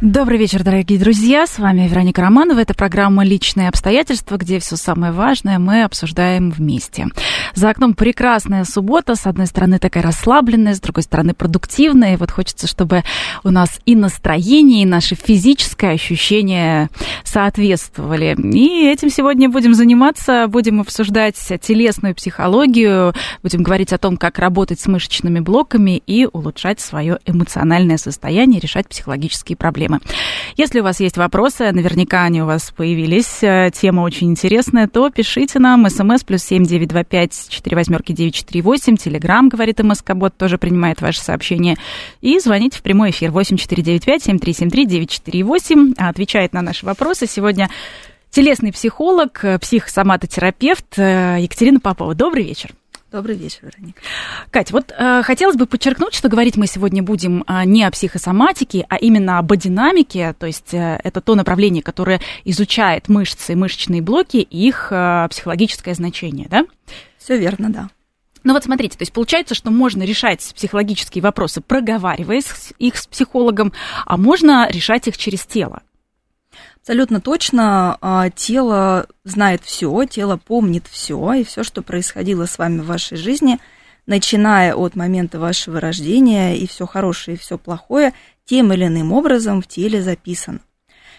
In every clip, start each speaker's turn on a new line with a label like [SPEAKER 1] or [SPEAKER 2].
[SPEAKER 1] Добрый вечер, дорогие друзья. С вами Вероника Романова. Это программа «Личные обстоятельства», где все самое важное мы обсуждаем вместе. За окном прекрасная суббота. С одной стороны, такая расслабленная, с другой стороны, продуктивная. И вот хочется, чтобы у нас и настроение, и наше физическое ощущение соответствовали. И этим сегодня будем заниматься. Будем обсуждать телесную психологию. Будем говорить о том, как работать с мышечными блоками и улучшать свое эмоциональное состояние, решать психологические проблемы темы. Если у вас есть вопросы, наверняка они у вас появились, э, тема очень интересная, то пишите нам смс плюс семь девять два пять четыре восьмерки девять четыре восемь, телеграмм, говорит МСК-бот, тоже принимает ваши сообщения, и звоните в прямой эфир восемь четыре девять пять семь три семь три девять четыре восемь, отвечает на наши вопросы. Сегодня телесный психолог, э, психосоматотерапевт э, Екатерина Попова. Добрый вечер.
[SPEAKER 2] Добрый вечер, Вероника.
[SPEAKER 1] Катя, вот э, хотелось бы подчеркнуть, что говорить мы сегодня будем э, не о психосоматике, а именно об бодинамике, то есть э, это то направление, которое изучает мышцы, мышечные блоки и их э, психологическое значение, да?
[SPEAKER 2] Все верно, да.
[SPEAKER 1] Ну вот смотрите, то есть получается, что можно решать психологические вопросы, проговаривая их с психологом, а можно решать их через тело.
[SPEAKER 2] Абсолютно точно. А, тело знает все, тело помнит все, и все, что происходило с вами в вашей жизни, начиная от момента вашего рождения, и все хорошее, и все плохое, тем или иным образом в теле записано.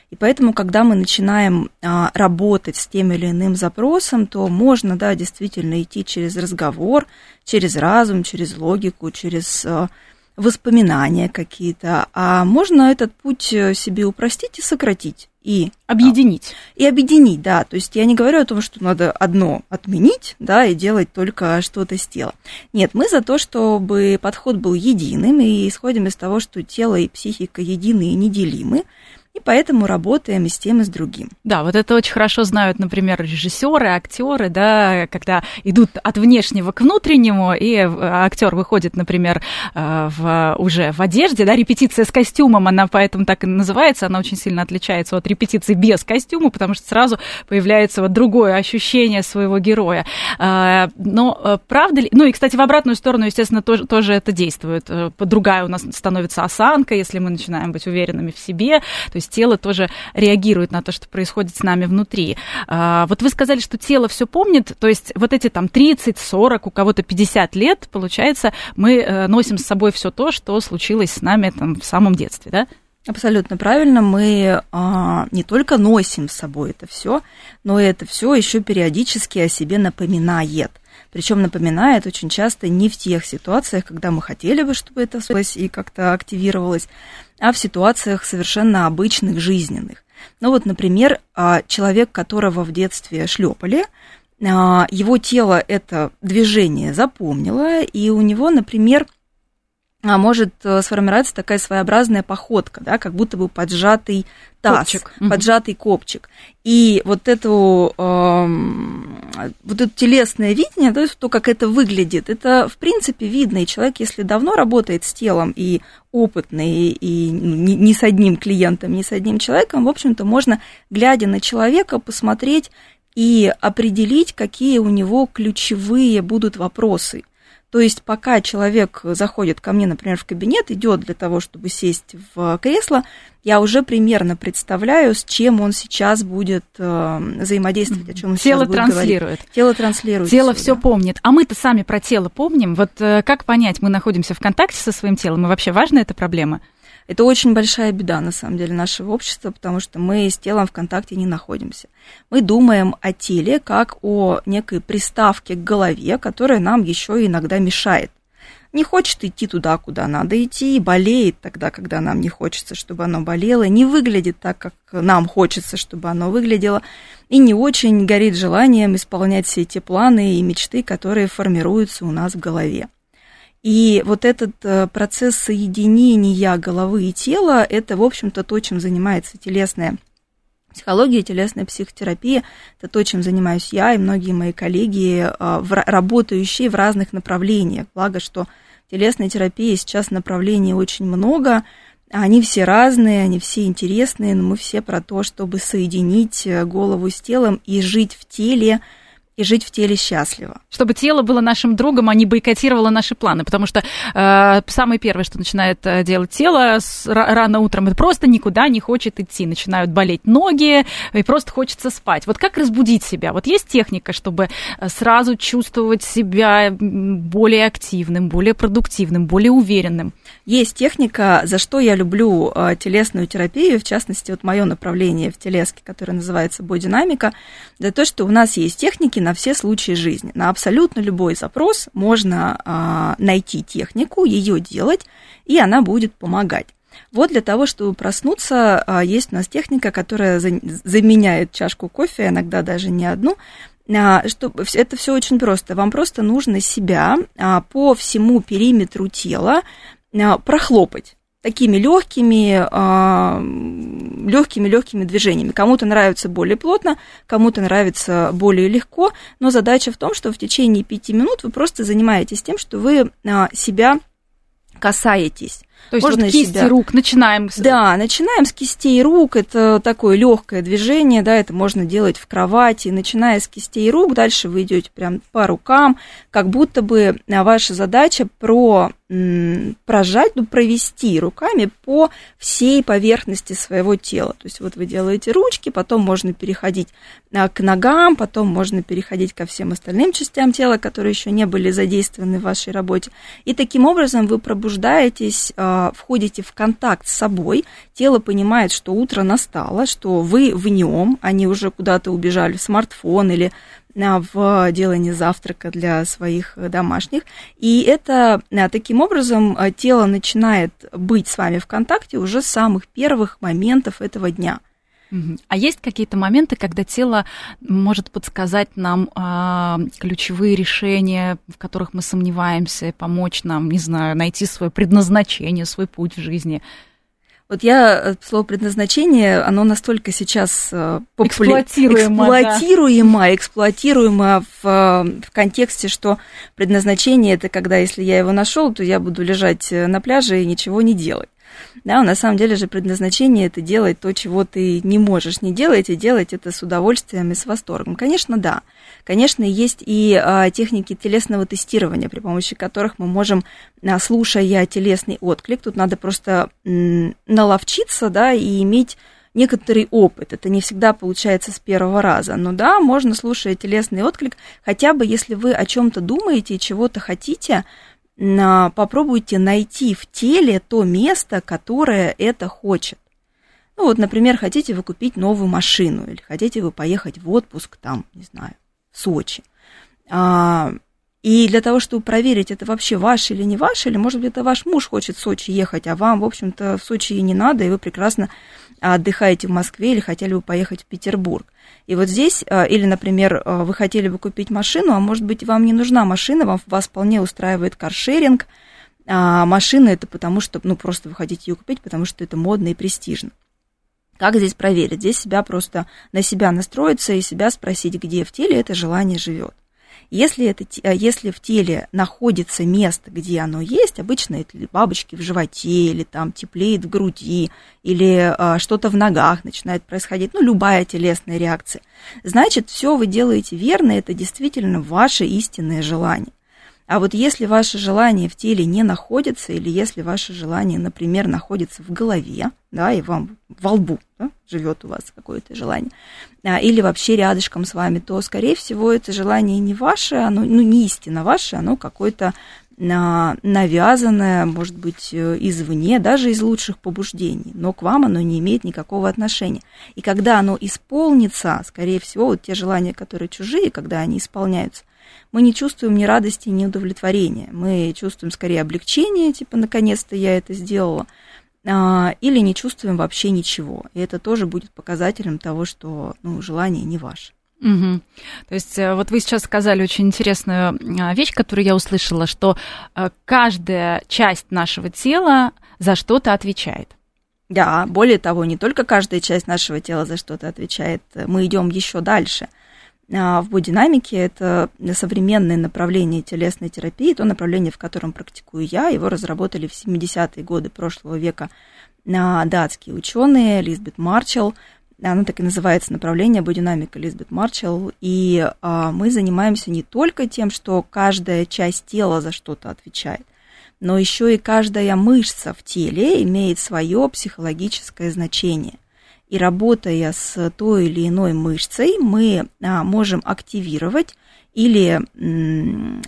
[SPEAKER 2] И поэтому, когда мы начинаем а, работать с тем или иным запросом, то можно, да, действительно идти через разговор, через разум, через логику, через а, воспоминания какие-то, а можно этот путь э, себе упростить и сократить. И
[SPEAKER 1] объединить.
[SPEAKER 2] И объединить, да. То есть я не говорю о том, что надо одно отменить, да, и делать только что-то с тела. Нет, мы за то, чтобы подход был единым, и исходим из того, что тело и психика едины и неделимы и поэтому работаем и с тем, и с другим.
[SPEAKER 1] Да, вот это очень хорошо знают, например, режиссеры, актеры, да, когда идут от внешнего к внутреннему, и э, актер выходит, например, э, в, уже в одежде, да, репетиция с костюмом, она поэтому так и называется, она очень сильно отличается от репетиции без костюма, потому что сразу появляется вот другое ощущение своего героя. Э, но правда ли, ну и, кстати, в обратную сторону, естественно, тоже, тоже это действует. Другая у нас становится осанка, если мы начинаем быть уверенными в себе, то есть тело тоже реагирует на то, что происходит с нами внутри. А, вот вы сказали, что тело все помнит, то есть вот эти там 30, 40, у кого-то 50 лет, получается, мы э, носим с собой все то, что случилось с нами там в самом детстве, да?
[SPEAKER 2] Абсолютно правильно. Мы а, не только носим с собой это все, но это все еще периодически о себе напоминает. Причем напоминает очень часто не в тех ситуациях, когда мы хотели бы, чтобы это и как-то активировалось, а в ситуациях совершенно обычных, жизненных. Ну вот, например, а, человек, которого в детстве шлепали, а, его тело это движение запомнило, и у него, например, может э, сформироваться такая своеобразная походка, да, как будто бы поджатый таз, копчик. поджатый копчик. И вот эту, э, вот это телесное видение, то есть то, как это выглядит, это, в принципе, видно. И человек, если давно работает с телом и опытный, и не, не с одним клиентом, не с одним человеком, в общем-то, можно, глядя на человека, посмотреть и определить, какие у него ключевые будут вопросы то есть пока человек заходит ко мне, например, в кабинет, идет для того, чтобы сесть в кресло, я уже примерно представляю, с чем он сейчас будет э, взаимодействовать, о чем он
[SPEAKER 1] тело
[SPEAKER 2] сейчас будет
[SPEAKER 1] транслирует.
[SPEAKER 2] говорить. Тело транслирует.
[SPEAKER 1] Тело все да. помнит. А мы-то сами про тело помним. Вот э, как понять, мы находимся в контакте со своим телом, и вообще важна эта проблема?
[SPEAKER 2] Это очень большая беда, на самом деле, нашего общества, потому что мы с телом в контакте не находимся. Мы думаем о теле как о некой приставке к голове, которая нам еще иногда мешает. Не хочет идти туда, куда надо идти, и болеет тогда, когда нам не хочется, чтобы оно болело, не выглядит так, как нам хочется, чтобы оно выглядело, и не очень горит желанием исполнять все эти планы и мечты, которые формируются у нас в голове. И вот этот э, процесс соединения головы и тела, это, в общем-то, то, чем занимается телесная психология, телесная психотерапия. Это то, чем занимаюсь я и многие мои коллеги, э, работающие в разных направлениях. Благо, что телесной терапии сейчас направлений очень много, они все разные, они все интересные, но мы все про то, чтобы соединить э, голову с телом и жить в теле, и жить в теле счастливо.
[SPEAKER 1] Чтобы тело было нашим другом, а не бойкотировало наши планы. Потому что э, самое первое, что начинает э, делать тело с, рано утром, это просто никуда не хочет идти. Начинают болеть ноги, и просто хочется спать. Вот как разбудить себя? Вот есть техника, чтобы э, сразу чувствовать себя более активным, более продуктивным, более уверенным?
[SPEAKER 2] Есть техника, за что я люблю э, телесную терапию, в частности, вот мое направление в телеске, которое называется бодинамика, за то, что у нас есть техники на все случаи жизни. На абсолютно любой запрос можно а, найти технику, ее делать, и она будет помогать. Вот для того, чтобы проснуться, а, есть у нас техника, которая заменяет чашку кофе, иногда даже не одну. А, что, это все очень просто. Вам просто нужно себя по всему периметру тела прохлопать такими легкими, а, легкими, легкими движениями. Кому-то нравится более плотно, кому-то нравится более легко, но задача в том, что в течение пяти минут вы просто занимаетесь тем, что вы а, себя касаетесь.
[SPEAKER 1] То есть Можно вот кисти себя... рук начинаем.
[SPEAKER 2] Да, начинаем с кистей рук. Это такое легкое движение, да, это можно делать в кровати. Начиная с кистей рук, дальше вы идете прям по рукам, как будто бы а, ваша задача про прожать, ну, провести руками по всей поверхности своего тела. То есть вот вы делаете ручки, потом можно переходить а, к ногам, потом можно переходить ко всем остальным частям тела, которые еще не были задействованы в вашей работе. И таким образом вы пробуждаетесь, а, входите в контакт с собой, тело понимает, что утро настало, что вы в нем, они уже куда-то убежали в смартфон или в делании завтрака для своих домашних. И это а, таким образом а, тело начинает быть с вами в контакте уже с самых первых моментов этого дня.
[SPEAKER 1] А есть какие-то моменты, когда тело может подсказать нам э, ключевые решения, в которых мы сомневаемся, помочь нам, не знаю, найти свое предназначение, свой путь в жизни?
[SPEAKER 2] Вот я, э, слово предназначение, оно настолько сейчас
[SPEAKER 1] э, популя... эксплуатируемо,
[SPEAKER 2] эксплуатируемо, да. эксплуатируемо в, э, в контексте, что предназначение это когда, если я его нашел, то я буду лежать на пляже и ничего не делать. Да, на самом деле же предназначение это делать то, чего ты не можешь не делать, и делать это с удовольствием и с восторгом. Конечно, да. Конечно, есть и а, техники телесного тестирования, при помощи которых мы можем, а, слушая телесный отклик, тут надо просто м, наловчиться, да, и иметь некоторый опыт. Это не всегда получается с первого раза. Но да, можно, слушая телесный отклик, хотя бы если вы о чем-то думаете и чего-то хотите, попробуйте найти в теле то место, которое это хочет. Ну вот, например, хотите вы купить новую машину или хотите вы поехать в отпуск там, не знаю, в Сочи. А, и для того, чтобы проверить, это вообще ваш или не ваш, или, может быть, это ваш муж хочет в Сочи ехать, а вам, в общем-то, в Сочи и не надо, и вы прекрасно отдыхаете в Москве или хотели бы поехать в Петербург. И вот здесь, а, или, например, а, вы хотели бы купить машину, а может быть, вам не нужна машина, вам, вас вполне устраивает каршеринг, а машина это потому, что, ну, просто вы хотите ее купить, потому что это модно и престижно. Как здесь проверить? Здесь себя просто на себя настроиться и себя спросить, где в теле это желание живет. Если, это, э, если в теле находится место, где оно есть, обычно это бабочки в животе, или там теплеет в груди, или а, что-то в ногах начинает происходить, ну, любая телесная реакция, значит, все вы делаете верно, это действительно ваше истинное желание. А вот если ваше желание в теле не находится, или если ваше желание, например, находится в голове, да, и вам во лбу да, живет у вас какое-то желание, а, или вообще рядышком с вами, то, скорее всего, это желание не ваше, оно, ну, не истинно ваше, оно какое-то а, навязанное, может быть, э, извне, даже из лучших побуждений, но к вам оно не имеет никакого отношения. И когда оно исполнится, скорее всего, вот те желания, которые чужие, когда они исполняются, мы не чувствуем ни радости, ни удовлетворения. Мы чувствуем скорее облегчение, типа, наконец-то я это сделала, а, или не чувствуем вообще ничего. И это тоже будет показателем того, что ну, желание не ваше.
[SPEAKER 1] Угу. То есть э, вот вы сейчас сказали очень интересную а, вещь, которую я услышала, что э, каждая часть нашего тела за что-то отвечает.
[SPEAKER 2] Да, более того, не только каждая часть нашего тела за что-то отвечает, мы идем еще дальше – в бодинамике. Это современное направление телесной терапии, то направление, в котором практикую я. Его разработали в 70-е годы прошлого века датские ученые Лизбет Марчелл. Оно так и называется направление бодинамика Лизбет Марчелл. И а, мы занимаемся не только тем, что каждая часть тела за что-то отвечает, но еще и каждая мышца в теле имеет свое психологическое значение. И работая с той или иной мышцей, мы а, можем активировать или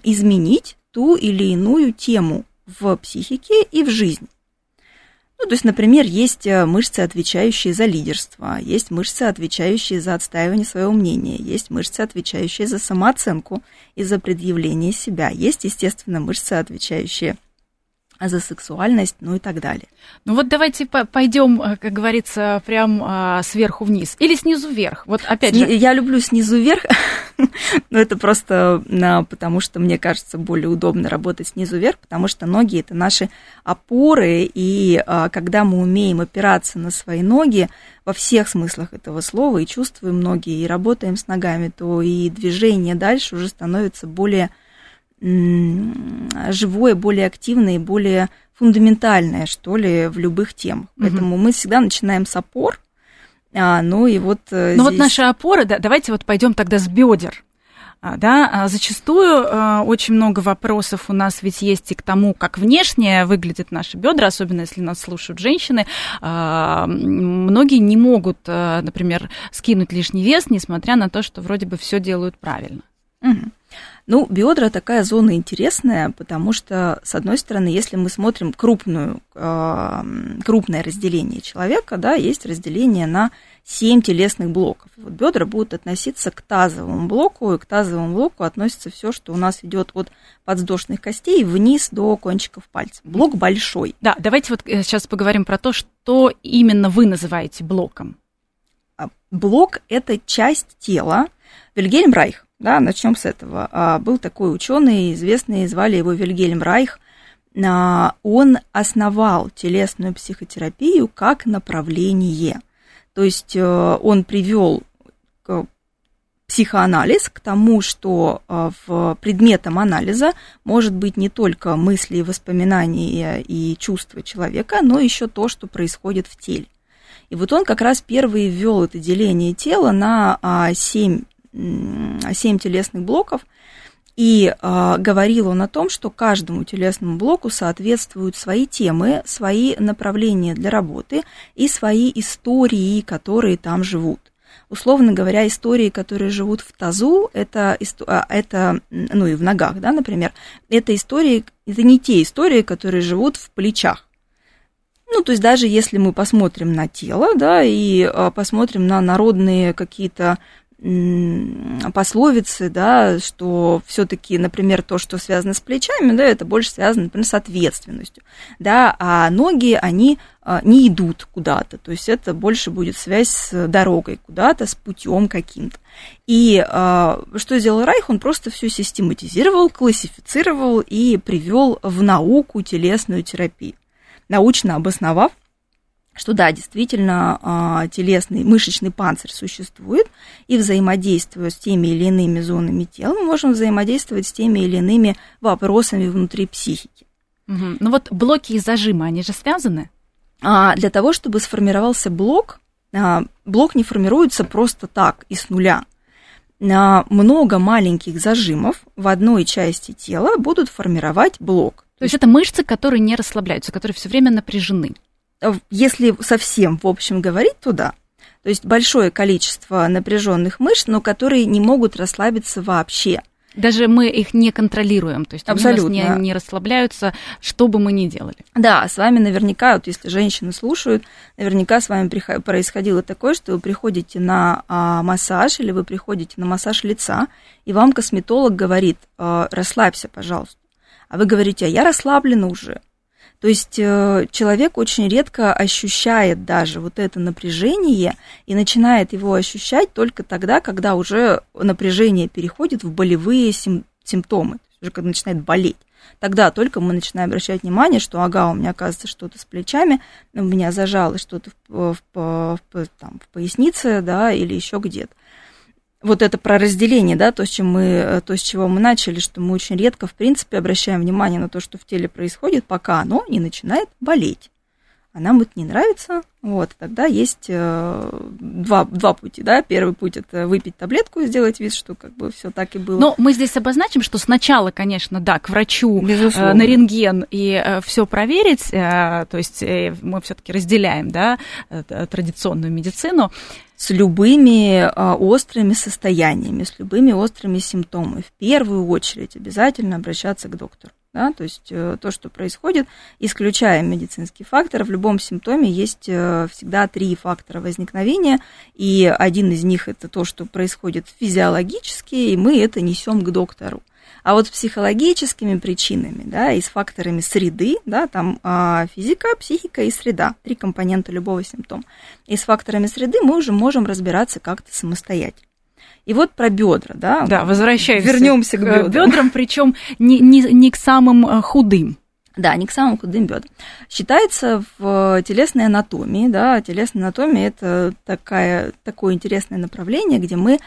[SPEAKER 2] изменить ту или иную тему в психике и в жизни. Ну, то есть, например, есть э, мышцы, отвечающие за лидерство, есть мышцы, отвечающие за отстаивание своего мнения, есть мышцы, отвечающие за самооценку и за предъявление себя, есть, естественно, мышцы, отвечающие за сексуальность, ну и так далее.
[SPEAKER 1] Ну вот давайте пойдем, э, как говорится, прям а, сверху вниз или снизу вверх. Вот опять же.
[SPEAKER 2] Я люблю снизу вверх, но это просто а, потому, что мне кажется более удобно работать снизу вверх, потому что ноги это наши опоры, и а, когда мы умеем опираться на свои ноги во всех смыслах этого слова и чувствуем ноги и работаем с ногами, то и движение дальше уже становится более живое, более активное и более фундаментальное, что ли, в любых темах. Угу. Поэтому мы всегда начинаем с опор. А, ну и вот
[SPEAKER 1] э, Ну здесь... вот наши опоры, да, давайте вот пойдем тогда с бедер. А, да, а зачастую а, очень много вопросов у нас ведь есть и к тому, как внешне выглядят наши бедра, особенно если нас слушают женщины. Многие не могут, например, скинуть лишний вес, несмотря на то, что вроде бы все делают правильно.
[SPEAKER 2] Угу. Ну, бедра такая зона интересная, потому что, с одной стороны, если мы смотрим крупную, крупное разделение человека, да, есть разделение на семь телесных блоков. Вот бедра будут относиться к тазовому блоку, и к тазовому блоку относится все, что у нас идет от подвздошных костей вниз до кончиков пальцев. Блок большой.
[SPEAKER 1] Да, давайте вот сейчас э, поговорим про то, что именно вы называете блоком.
[SPEAKER 2] А, блок – это часть тела. Вильгельм Райх да, начнем с этого. А, был такой ученый, известный, звали его Вильгельм Райх. А, он основал телесную психотерапию как направление. То есть э, он привел психоанализ к тому, что э, в предметом анализа может быть не только мысли, воспоминания и чувства человека, но еще то, что происходит в теле. И вот он как раз первый ввел это деление тела на а, семь семь телесных блоков, и э, говорил он о том, что каждому телесному блоку соответствуют свои темы, свои направления для работы и свои истории, которые там живут. Условно говоря, истории, которые живут в тазу, это, а, это ну и в ногах, да, например, это истории, это не те истории, которые живут в плечах. Ну, то есть даже если мы посмотрим на тело, да, и посмотрим на народные какие-то пословицы, да, что все-таки, например, то, что связано с плечами, да, это больше связано, например, с ответственностью, да, а ноги, они а, не идут куда-то, то есть это больше будет связь с дорогой куда-то, с путем каким-то. И а, что сделал Райх? Он просто все систематизировал, классифицировал и привел в науку телесную терапию, научно обосновав что да, действительно, а, телесный мышечный панцирь существует, и взаимодействуя с теми или иными зонами тела, мы можем взаимодействовать с теми или иными вопросами внутри психики.
[SPEAKER 1] Угу. Ну вот блоки и зажимы, они же связаны?
[SPEAKER 2] А для того, чтобы сформировался блок, а, блок не формируется просто так, из нуля. А, много маленьких зажимов в одной части тела будут формировать блок.
[SPEAKER 1] То есть это мышцы, которые не расслабляются, которые все время напряжены
[SPEAKER 2] если совсем, в общем, говорить, то да. То есть большое количество напряженных мышц, но которые не могут расслабиться вообще.
[SPEAKER 1] Даже мы их не контролируем, то есть Абсолютно. они не, не расслабляются, что бы мы ни делали.
[SPEAKER 2] Да, с вами наверняка, вот если женщины слушают, наверняка с вами происходило такое, что вы приходите на а, массаж или вы приходите на массаж лица, и вам косметолог говорит, а, расслабься, пожалуйста. А вы говорите, а я расслаблена уже. То есть э, человек очень редко ощущает даже вот это напряжение и начинает его ощущать только тогда, когда уже напряжение переходит в болевые сим- симптомы, уже когда начинает болеть. Тогда только мы начинаем обращать внимание, что ага, у меня оказывается что-то с плечами, у меня зажало что-то в, в, в, там, в пояснице, да, или еще где-то. Вот это про разделение, да, то, с чем мы, то, с чего мы начали, что мы очень редко, в принципе, обращаем внимание на то, что в теле происходит, пока оно не начинает болеть. А нам это не нравится, вот, тогда есть э, два, два пути, да, первый путь это выпить таблетку и сделать вид, что как бы все так и было.
[SPEAKER 1] Но мы здесь обозначим, что сначала, конечно, да, к врачу э, на рентген и э, все проверить, то есть мы все-таки разделяем, да, традиционную медицину,
[SPEAKER 2] с любыми а, острыми состояниями, с любыми острыми симптомами. В первую очередь обязательно обращаться к доктору. Да, то есть э, то, что происходит, исключая медицинский фактор, в любом симптоме есть э, всегда три фактора возникновения, и один из них это то, что происходит физиологически, и мы это несем к доктору. А вот с психологическими причинами, да, и с факторами среды, да, там а, физика, психика и среда, три компонента любого симптома. И с факторами среды мы уже можем разбираться как-то самостоятельно. И вот про бедра, да.
[SPEAKER 1] Да, возвращаемся. Вернемся к бедрам. бедрам причем не, не, не к самым э, худым.
[SPEAKER 2] Да, не к самым худым бедрам. Считается в телесной анатомии, да, телесная анатомия это такая, такое интересное направление, где мы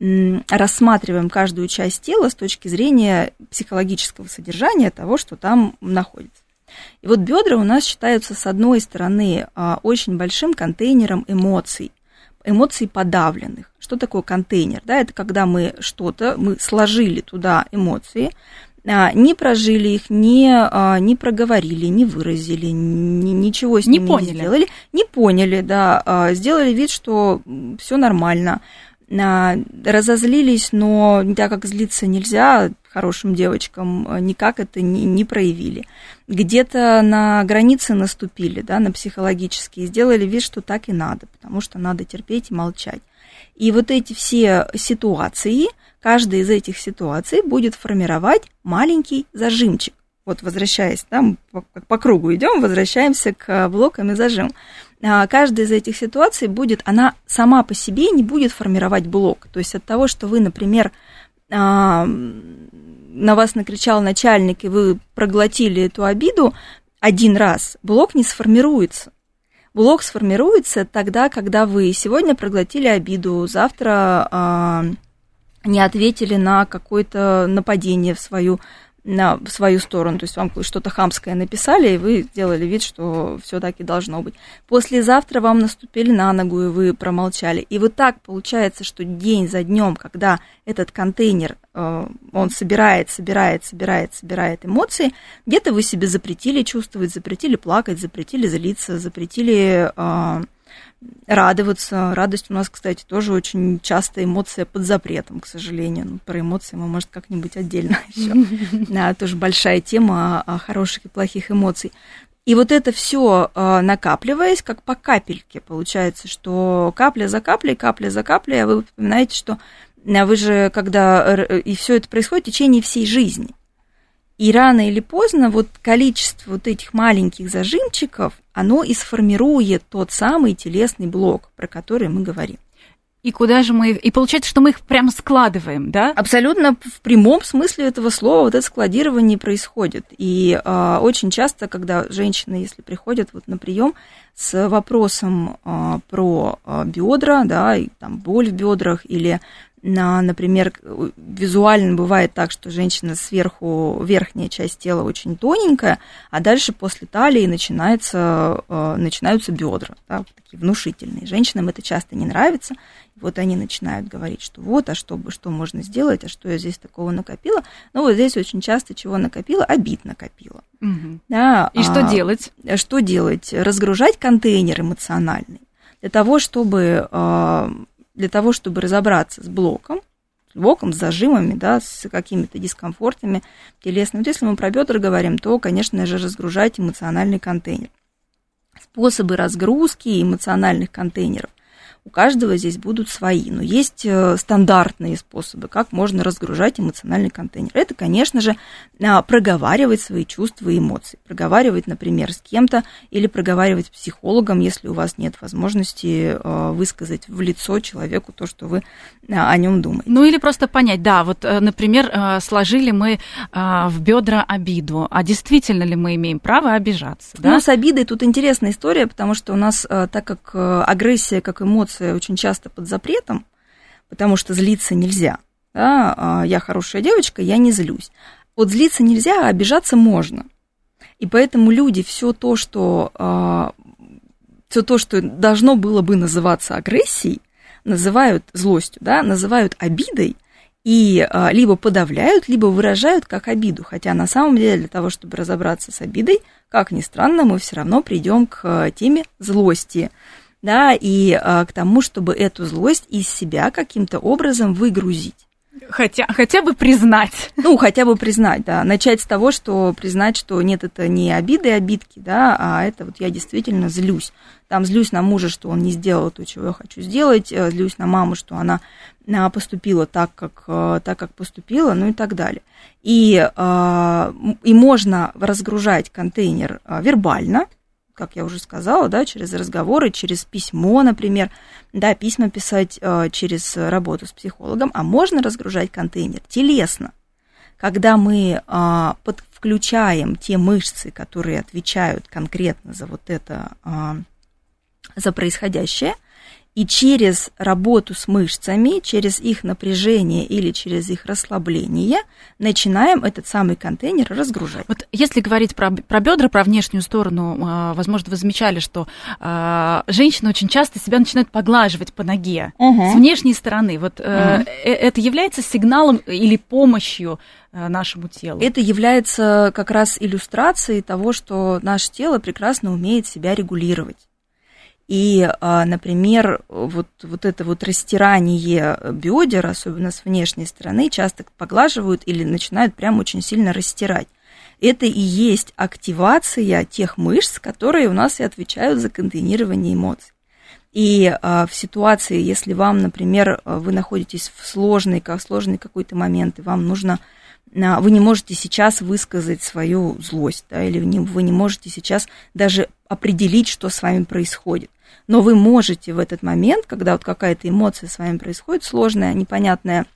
[SPEAKER 2] рассматриваем каждую часть тела с точки зрения психологического содержания того, что там находится. И вот бедра у нас считаются, с одной стороны, а, очень большим контейнером эмоций, эмоций подавленных. Что такое контейнер? Да, это когда мы что-то, мы сложили туда эмоции, а, не прожили их, не, а, не проговорили, не выразили, ни, ничего с ними не, поняли. не сделали, не поняли, да, сделали вид, что все нормально разозлились, но так как злиться нельзя хорошим девочкам, э, никак это не, не проявили. Где-то на границе наступили, да, на психологические, сделали вид, что так и надо, потому что надо терпеть и молчать. И вот эти все ситуации, каждая из этих ситуаций будет формировать маленький зажимчик. Вот возвращаясь, там по, по кругу идем, возвращаемся к блокам и зажим. А, каждая из этих ситуаций будет, она сама по себе не будет формировать блок. То есть от того, что вы, например, а, на вас накричал начальник, и вы проглотили эту обиду один раз, блок не сформируется. Блок сформируется тогда, когда вы сегодня проглотили обиду, завтра а, не ответили на какое-то нападение в свою на свою сторону, то есть вам что-то хамское написали, и вы сделали вид, что все так и должно быть. Послезавтра вам наступили на ногу, и вы промолчали. И вот так получается, что день за днем, когда этот контейнер, э, он собирает, собирает, собирает, собирает эмоции, где-то вы себе запретили чувствовать, запретили плакать, запретили злиться, запретили э, радоваться. Радость у нас, кстати, тоже очень часто эмоция под запретом, к сожалению. Ну, про эмоции мы, может, как-нибудь отдельно еще. Да, тоже большая тема о хороших и плохих эмоций. И вот это все а, накапливаясь, как по капельке, получается, что капля за каплей, капля за каплей, а вы вспоминаете, что а, вы же, когда и все это происходит в течение всей жизни. И рано или поздно вот количество вот этих маленьких зажимчиков, оно и сформирует тот самый телесный блок, про который мы говорим.
[SPEAKER 1] И куда же мы. И получается, что мы их прямо складываем, да?
[SPEAKER 2] Абсолютно в прямом смысле этого слова вот это складирование происходит. И э, очень часто, когда женщины, если приходят вот на прием с вопросом э, про э, бедра, да, и там боль в бедрах или на, например, визуально бывает так, что женщина сверху, верхняя часть тела очень тоненькая, а дальше после талии начинается, э, начинаются бедра, да, такие внушительные. Женщинам это часто не нравится. Вот они начинают говорить, что вот, а что, что можно сделать, а что я здесь такого накопила. Ну, вот здесь очень часто чего накопила, обид накопила.
[SPEAKER 1] Угу. Да, И а, что делать?
[SPEAKER 2] Что делать? Разгружать контейнер эмоциональный для того, чтобы э, для того, чтобы разобраться с блоком, с блоком, с зажимами, да, с какими-то дискомфортами телесными. Вот если мы про бедра говорим, то, конечно же, разгружать эмоциональный контейнер. Способы разгрузки эмоциональных контейнеров у каждого здесь будут свои, но есть э, стандартные способы, как можно разгружать эмоциональный контейнер. Это, конечно же, а, проговаривать свои чувства и эмоции. Проговаривать, например, с кем-то или проговаривать с психологом, если у вас нет возможности э, высказать в лицо человеку то, что вы а, о нем думаете.
[SPEAKER 1] Ну или просто понять, да, вот, э, например, сложили мы в бедра обиду, а действительно ли мы имеем право обижаться?
[SPEAKER 2] Да? Ну, с обидой тут интересная история, потому что у нас, так как агрессия как эмоция очень часто под запретом, потому что злиться нельзя. Да? А, я хорошая девочка, я не злюсь. Вот злиться нельзя, а обижаться можно. И поэтому люди все то, что а, все то, что должно было бы называться агрессией, называют злостью, да, называют обидой и а, либо подавляют, либо выражают как обиду. Хотя на самом деле для того, чтобы разобраться с обидой, как ни странно, мы все равно придем к а, теме злости, да, и а, к тому, чтобы эту злость из себя каким-то образом выгрузить.
[SPEAKER 1] Хотя, хотя бы признать.
[SPEAKER 2] Ну, хотя бы признать, да. Начать с того, что признать, что нет, это не обиды и обидки, да, а это вот я действительно злюсь. Там злюсь на мужа, что он не сделал то, чего я хочу сделать, э, злюсь на маму, что она а, поступила так, как, э, так, как поступила, ну и так далее. И, и можно разгружать контейнер вербально, как я уже сказала, да, через разговоры, через письмо, например, да, письма писать э, через работу с психологом, а можно разгружать контейнер телесно, когда мы э, под, включаем те мышцы, которые отвечают конкретно за вот это, э, за происходящее – и через работу с мышцами, через их напряжение или через их расслабление начинаем этот самый контейнер разгружать.
[SPEAKER 1] Вот если говорить про, про бедра, про внешнюю сторону, а, возможно, вы замечали, что э, женщины очень часто себя начинают поглаживать по ноге угу. с внешней стороны. Вот угу. это является сигналом или помощью нашему телу?
[SPEAKER 2] Это является как раз иллюстрацией того, что наше тело прекрасно умеет себя регулировать. И, а, например, вот, вот это вот растирание бедер, особенно с внешней стороны, часто поглаживают или начинают прям очень сильно растирать. Это и есть активация тех мышц, которые у нас и отвечают за контейнирование эмоций. И а, в ситуации, если вам, например, вы находитесь в сложный, как сложный какой-то момент, и вам нужно, а, вы не можете сейчас высказать свою злость, да, или вы не можете сейчас даже определить, что с вами происходит но вы можете в этот момент, когда вот какая-то эмоция с вами происходит, сложная, непонятная,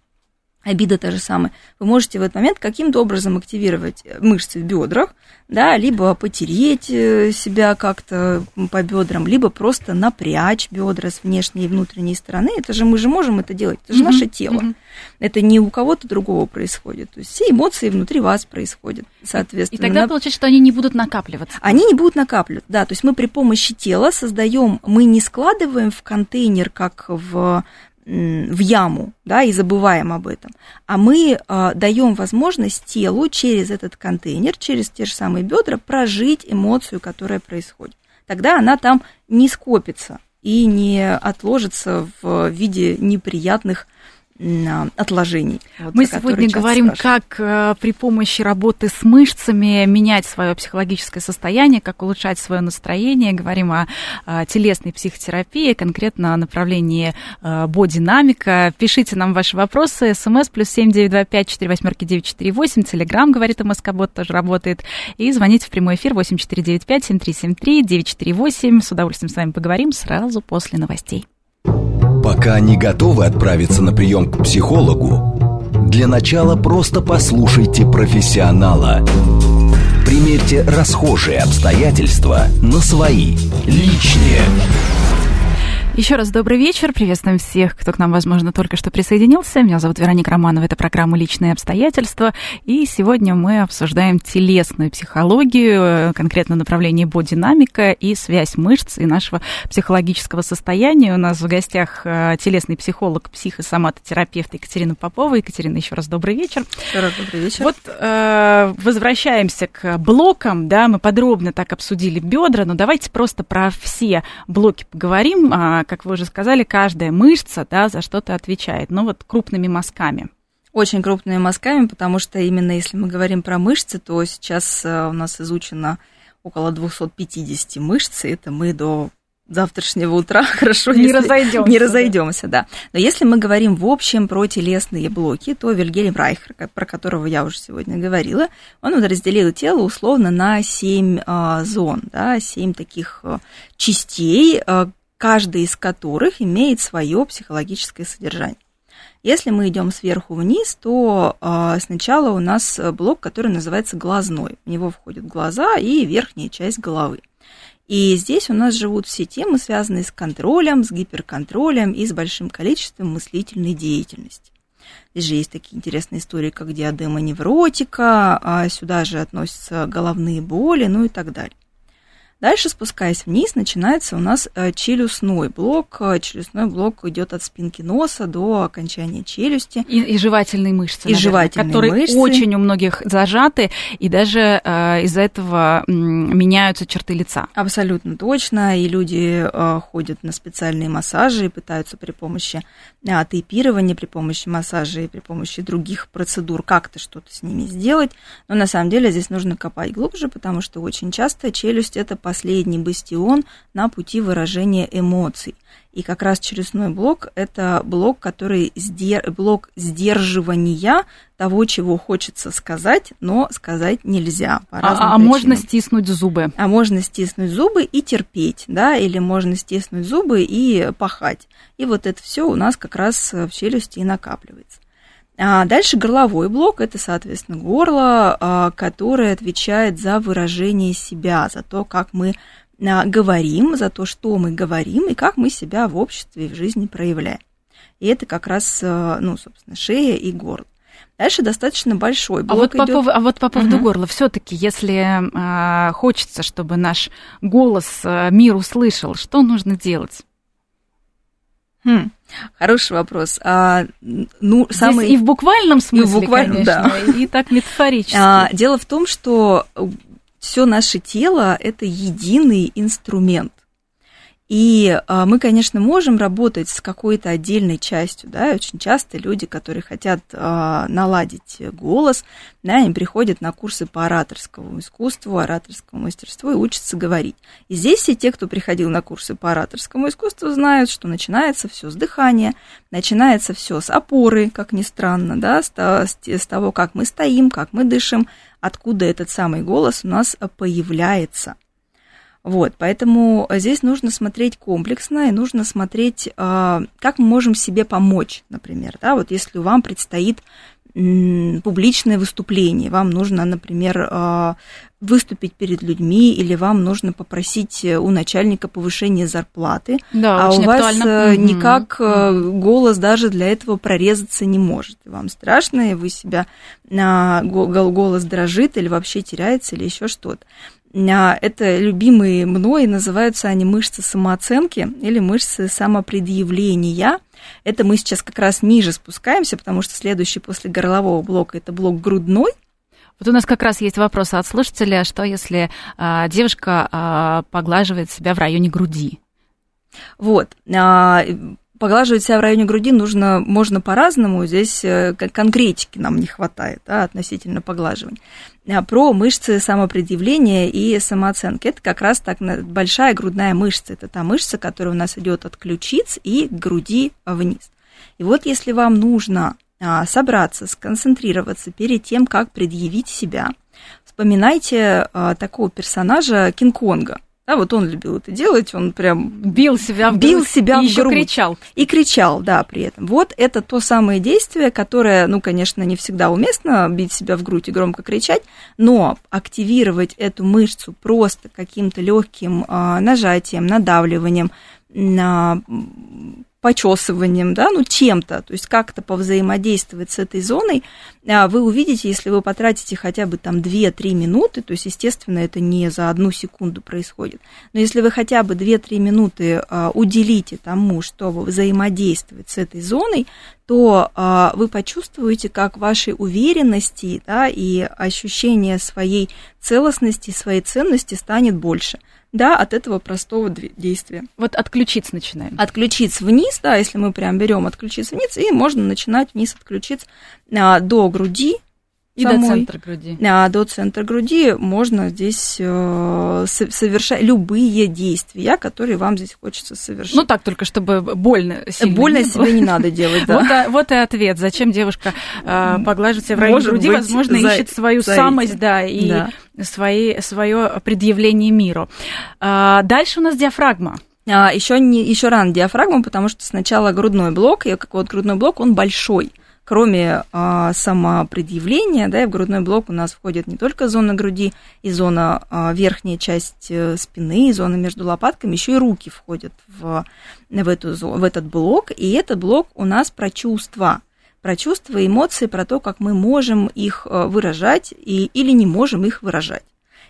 [SPEAKER 2] обида та же самая, вы можете в этот момент каким-то образом активировать мышцы в бедрах, да, либо потереть э, себя как-то по бедрам, либо просто напрячь бедра с внешней и внутренней стороны. Это же мы же можем это делать, это же mm-hmm. наше тело. Mm-hmm. Это не у кого-то другого происходит. То есть все эмоции внутри вас происходят, соответственно.
[SPEAKER 1] И тогда получается, что они не будут накапливаться.
[SPEAKER 2] Они не будут накапливаться, да. То есть мы при помощи тела создаем, мы не складываем в контейнер, как в в яму, да, и забываем об этом, а мы э, даем возможность телу через этот контейнер, через те же самые бедра прожить эмоцию, которая происходит. Тогда она там не скопится и не отложится в виде неприятных отложений.
[SPEAKER 1] Вот, Мы сегодня говорим, спрашивают. как э, при помощи работы с мышцами менять свое психологическое состояние, как улучшать свое настроение. Говорим о, о телесной психотерапии, конкретно о направлении э, бодинамика. Пишите нам ваши вопросы. СМС плюс семь девять два пять четыре восьмерки девять четыре восемь. Телеграмм, говорит МСК-бот, тоже работает. И звоните в прямой эфир восемь четыре девять пять семь три семь три девять четыре восемь. С удовольствием с вами поговорим сразу после новостей.
[SPEAKER 3] Пока не готовы отправиться на прием к психологу, для начала просто послушайте профессионала. Примерьте расхожие обстоятельства на свои, личные.
[SPEAKER 1] Еще раз добрый вечер. Приветствуем всех, кто к нам, возможно, только что присоединился. Меня зовут Вероника Романова. Это программа «Личные обстоятельства». И сегодня мы обсуждаем телесную психологию, конкретно направление бодинамика и связь мышц и нашего психологического состояния. У нас в гостях э, телесный психолог, психосоматотерапевт Екатерина Попова. Екатерина, еще раз добрый вечер.
[SPEAKER 2] Еще раз добрый вечер.
[SPEAKER 1] Вот э, возвращаемся к блокам. Да, мы подробно так обсудили бедра, но давайте просто про все блоки поговорим а, как вы уже сказали, каждая мышца да, за что-то отвечает, но вот крупными мазками.
[SPEAKER 2] Очень крупными мазками, потому что именно если мы говорим про мышцы, то сейчас э, у нас изучено около 250 мышц, и это мы до завтрашнего утра хорошо
[SPEAKER 1] не разойдемся.
[SPEAKER 2] Не разойдемся, да. Но если мы говорим в общем про телесные блоки, то Вильгельм Райхер, про которого я уже сегодня говорила, он вот разделил тело условно на семь а, зон, да, семь таких а, частей, каждый из которых имеет свое психологическое содержание. Если мы идем сверху вниз, то э, сначала у нас блок, который называется глазной. В него входят глаза и верхняя часть головы. И здесь у нас живут все темы, связанные с контролем, с гиперконтролем и с большим количеством мыслительной деятельности. Здесь же есть такие интересные истории, как диадема невротика, а сюда же относятся головные боли, ну и так далее. Дальше, спускаясь вниз, начинается у нас э, челюстной блок. Э, челюстной блок идет от спинки носа до окончания челюсти.
[SPEAKER 1] И, и жевательные мышцы,
[SPEAKER 2] и наверное, жевательные
[SPEAKER 1] которые
[SPEAKER 2] мышцы.
[SPEAKER 1] очень у многих зажаты, и даже э, из-за этого меняются черты лица.
[SPEAKER 2] Абсолютно точно. И люди э, ходят на специальные массажи и пытаются при помощи э, тейпирования, при помощи массажа и при помощи других процедур как-то что-то с ними сделать. Но на самом деле здесь нужно копать глубже, потому что очень часто челюсть это по последний бастион на пути выражения эмоций. И как раз челюстной блок – это блок, который сдер... блок сдерживания того, чего хочется сказать, но сказать нельзя.
[SPEAKER 1] По а, а можно стиснуть зубы.
[SPEAKER 2] А можно стиснуть зубы и терпеть, да, или можно стиснуть зубы и пахать. И вот это все у нас как раз в челюсти и накапливается. А дальше горловой блок – это, соответственно, горло, а, которое отвечает за выражение себя, за то, как мы а, говорим, за то, что мы говорим и как мы себя в обществе и в жизни проявляем. И это как раз, а, ну, собственно, шея и горло. Дальше достаточно большой блок
[SPEAKER 1] а вот,
[SPEAKER 2] идет.
[SPEAKER 1] По, пов... а вот по поводу угу. горла, все-таки, если э, хочется, чтобы наш голос мир услышал, что нужно делать?
[SPEAKER 2] Хм, хороший вопрос. А, ну,
[SPEAKER 1] Здесь самый... и в буквальном смысле,
[SPEAKER 2] и в буквальном,
[SPEAKER 1] конечно, да. и так метафорически.
[SPEAKER 2] А, дело в том, что все наше тело – это единый инструмент. И а, мы, конечно, можем работать с какой-то отдельной частью, да, очень часто люди, которые хотят а, наладить голос, да, они приходят на курсы по ораторскому искусству, ораторскому мастерству и учатся говорить. И здесь все те, кто приходил на курсы по ораторскому искусству, знают, что начинается все с дыхания, начинается все с опоры, как ни странно, да, с того, как мы стоим, как мы дышим, откуда этот самый голос у нас появляется. Вот, поэтому здесь нужно смотреть комплексно и нужно смотреть, а, как мы можем себе помочь, например, да, вот если вам предстоит публичное выступление, вам нужно, например, а, выступить перед людьми, или вам нужно попросить у начальника повышения зарплаты,
[SPEAKER 1] да,
[SPEAKER 2] а у вас
[SPEAKER 1] актуально.
[SPEAKER 2] никак mm-hmm. голос даже для этого прорезаться не может. Вам страшно, и вы себя голос дрожит или вообще теряется, или еще что-то. А, это любимые мной, называются они мышцы самооценки или мышцы самопредъявления. Это мы сейчас как раз ниже спускаемся, потому что следующий после горлового блока это блок грудной.
[SPEAKER 1] Вот у нас как раз есть вопрос от слушателя, что если а, девушка а, поглаживает себя в районе груди?
[SPEAKER 2] Вот. Поглаживать себя в районе груди нужно, можно по-разному, здесь э, конкретики нам не хватает да, относительно поглаживания. А про мышцы самопредъявления и самооценки. Это как раз так большая грудная мышца. Это та мышца, которая у нас идет от ключиц и к груди вниз. И вот если вам нужно а, собраться, сконцентрироваться перед тем, как предъявить себя, вспоминайте а, такого персонажа Кинг-Конга. Да, вот он любил это делать, он прям
[SPEAKER 1] бил себя в
[SPEAKER 2] бил грудь, себя
[SPEAKER 1] и
[SPEAKER 2] в грудь.
[SPEAKER 1] кричал.
[SPEAKER 2] И кричал, да, при этом. Вот это то самое действие, которое, ну, конечно, не всегда уместно бить себя в грудь и громко кричать, но активировать эту мышцу просто каким-то легким а, нажатием, надавливанием, на почесыванием, да, ну чем-то, то есть как-то повзаимодействовать с этой зоной, вы увидите, если вы потратите хотя бы там 2-3 минуты, то есть, естественно, это не за одну секунду происходит, но если вы хотя бы 2-3 минуты а, уделите тому, чтобы взаимодействовать с этой зоной, то а, вы почувствуете, как вашей уверенности да, и ощущение своей целостности, своей ценности станет больше – да, от этого простого действия.
[SPEAKER 1] Вот отключиться начинаем.
[SPEAKER 2] Отключиться вниз, да, если мы прям берем отключиться вниз, и можно начинать вниз отключиться а, до груди,
[SPEAKER 1] и самой, до центра груди.
[SPEAKER 2] А, до центра груди можно здесь э, совершать любые действия, которые вам здесь хочется совершить.
[SPEAKER 1] Ну так, только чтобы больно
[SPEAKER 2] сильно Больно не себе не надо делать, да.
[SPEAKER 1] Вот, а, вот и ответ. Зачем девушка э, поглаживает себя в районе груди, быть, возможно, за, ищет свою за самость, да, и да. Свои, свое предъявление миру. А, дальше у нас диафрагма.
[SPEAKER 2] А, еще, не, еще рано диафрагма, потому что сначала грудной блок, и как вот грудной блок, он большой – кроме а, самопредъявления, да, и в грудной блок у нас входит не только зона груди и зона а, верхняя часть э, спины, и зона между лопатками, еще и руки входят в, в, эту, в этот блок, и этот блок у нас про чувства, про чувства эмоции, про то, как мы можем их э, выражать и, или не можем их выражать,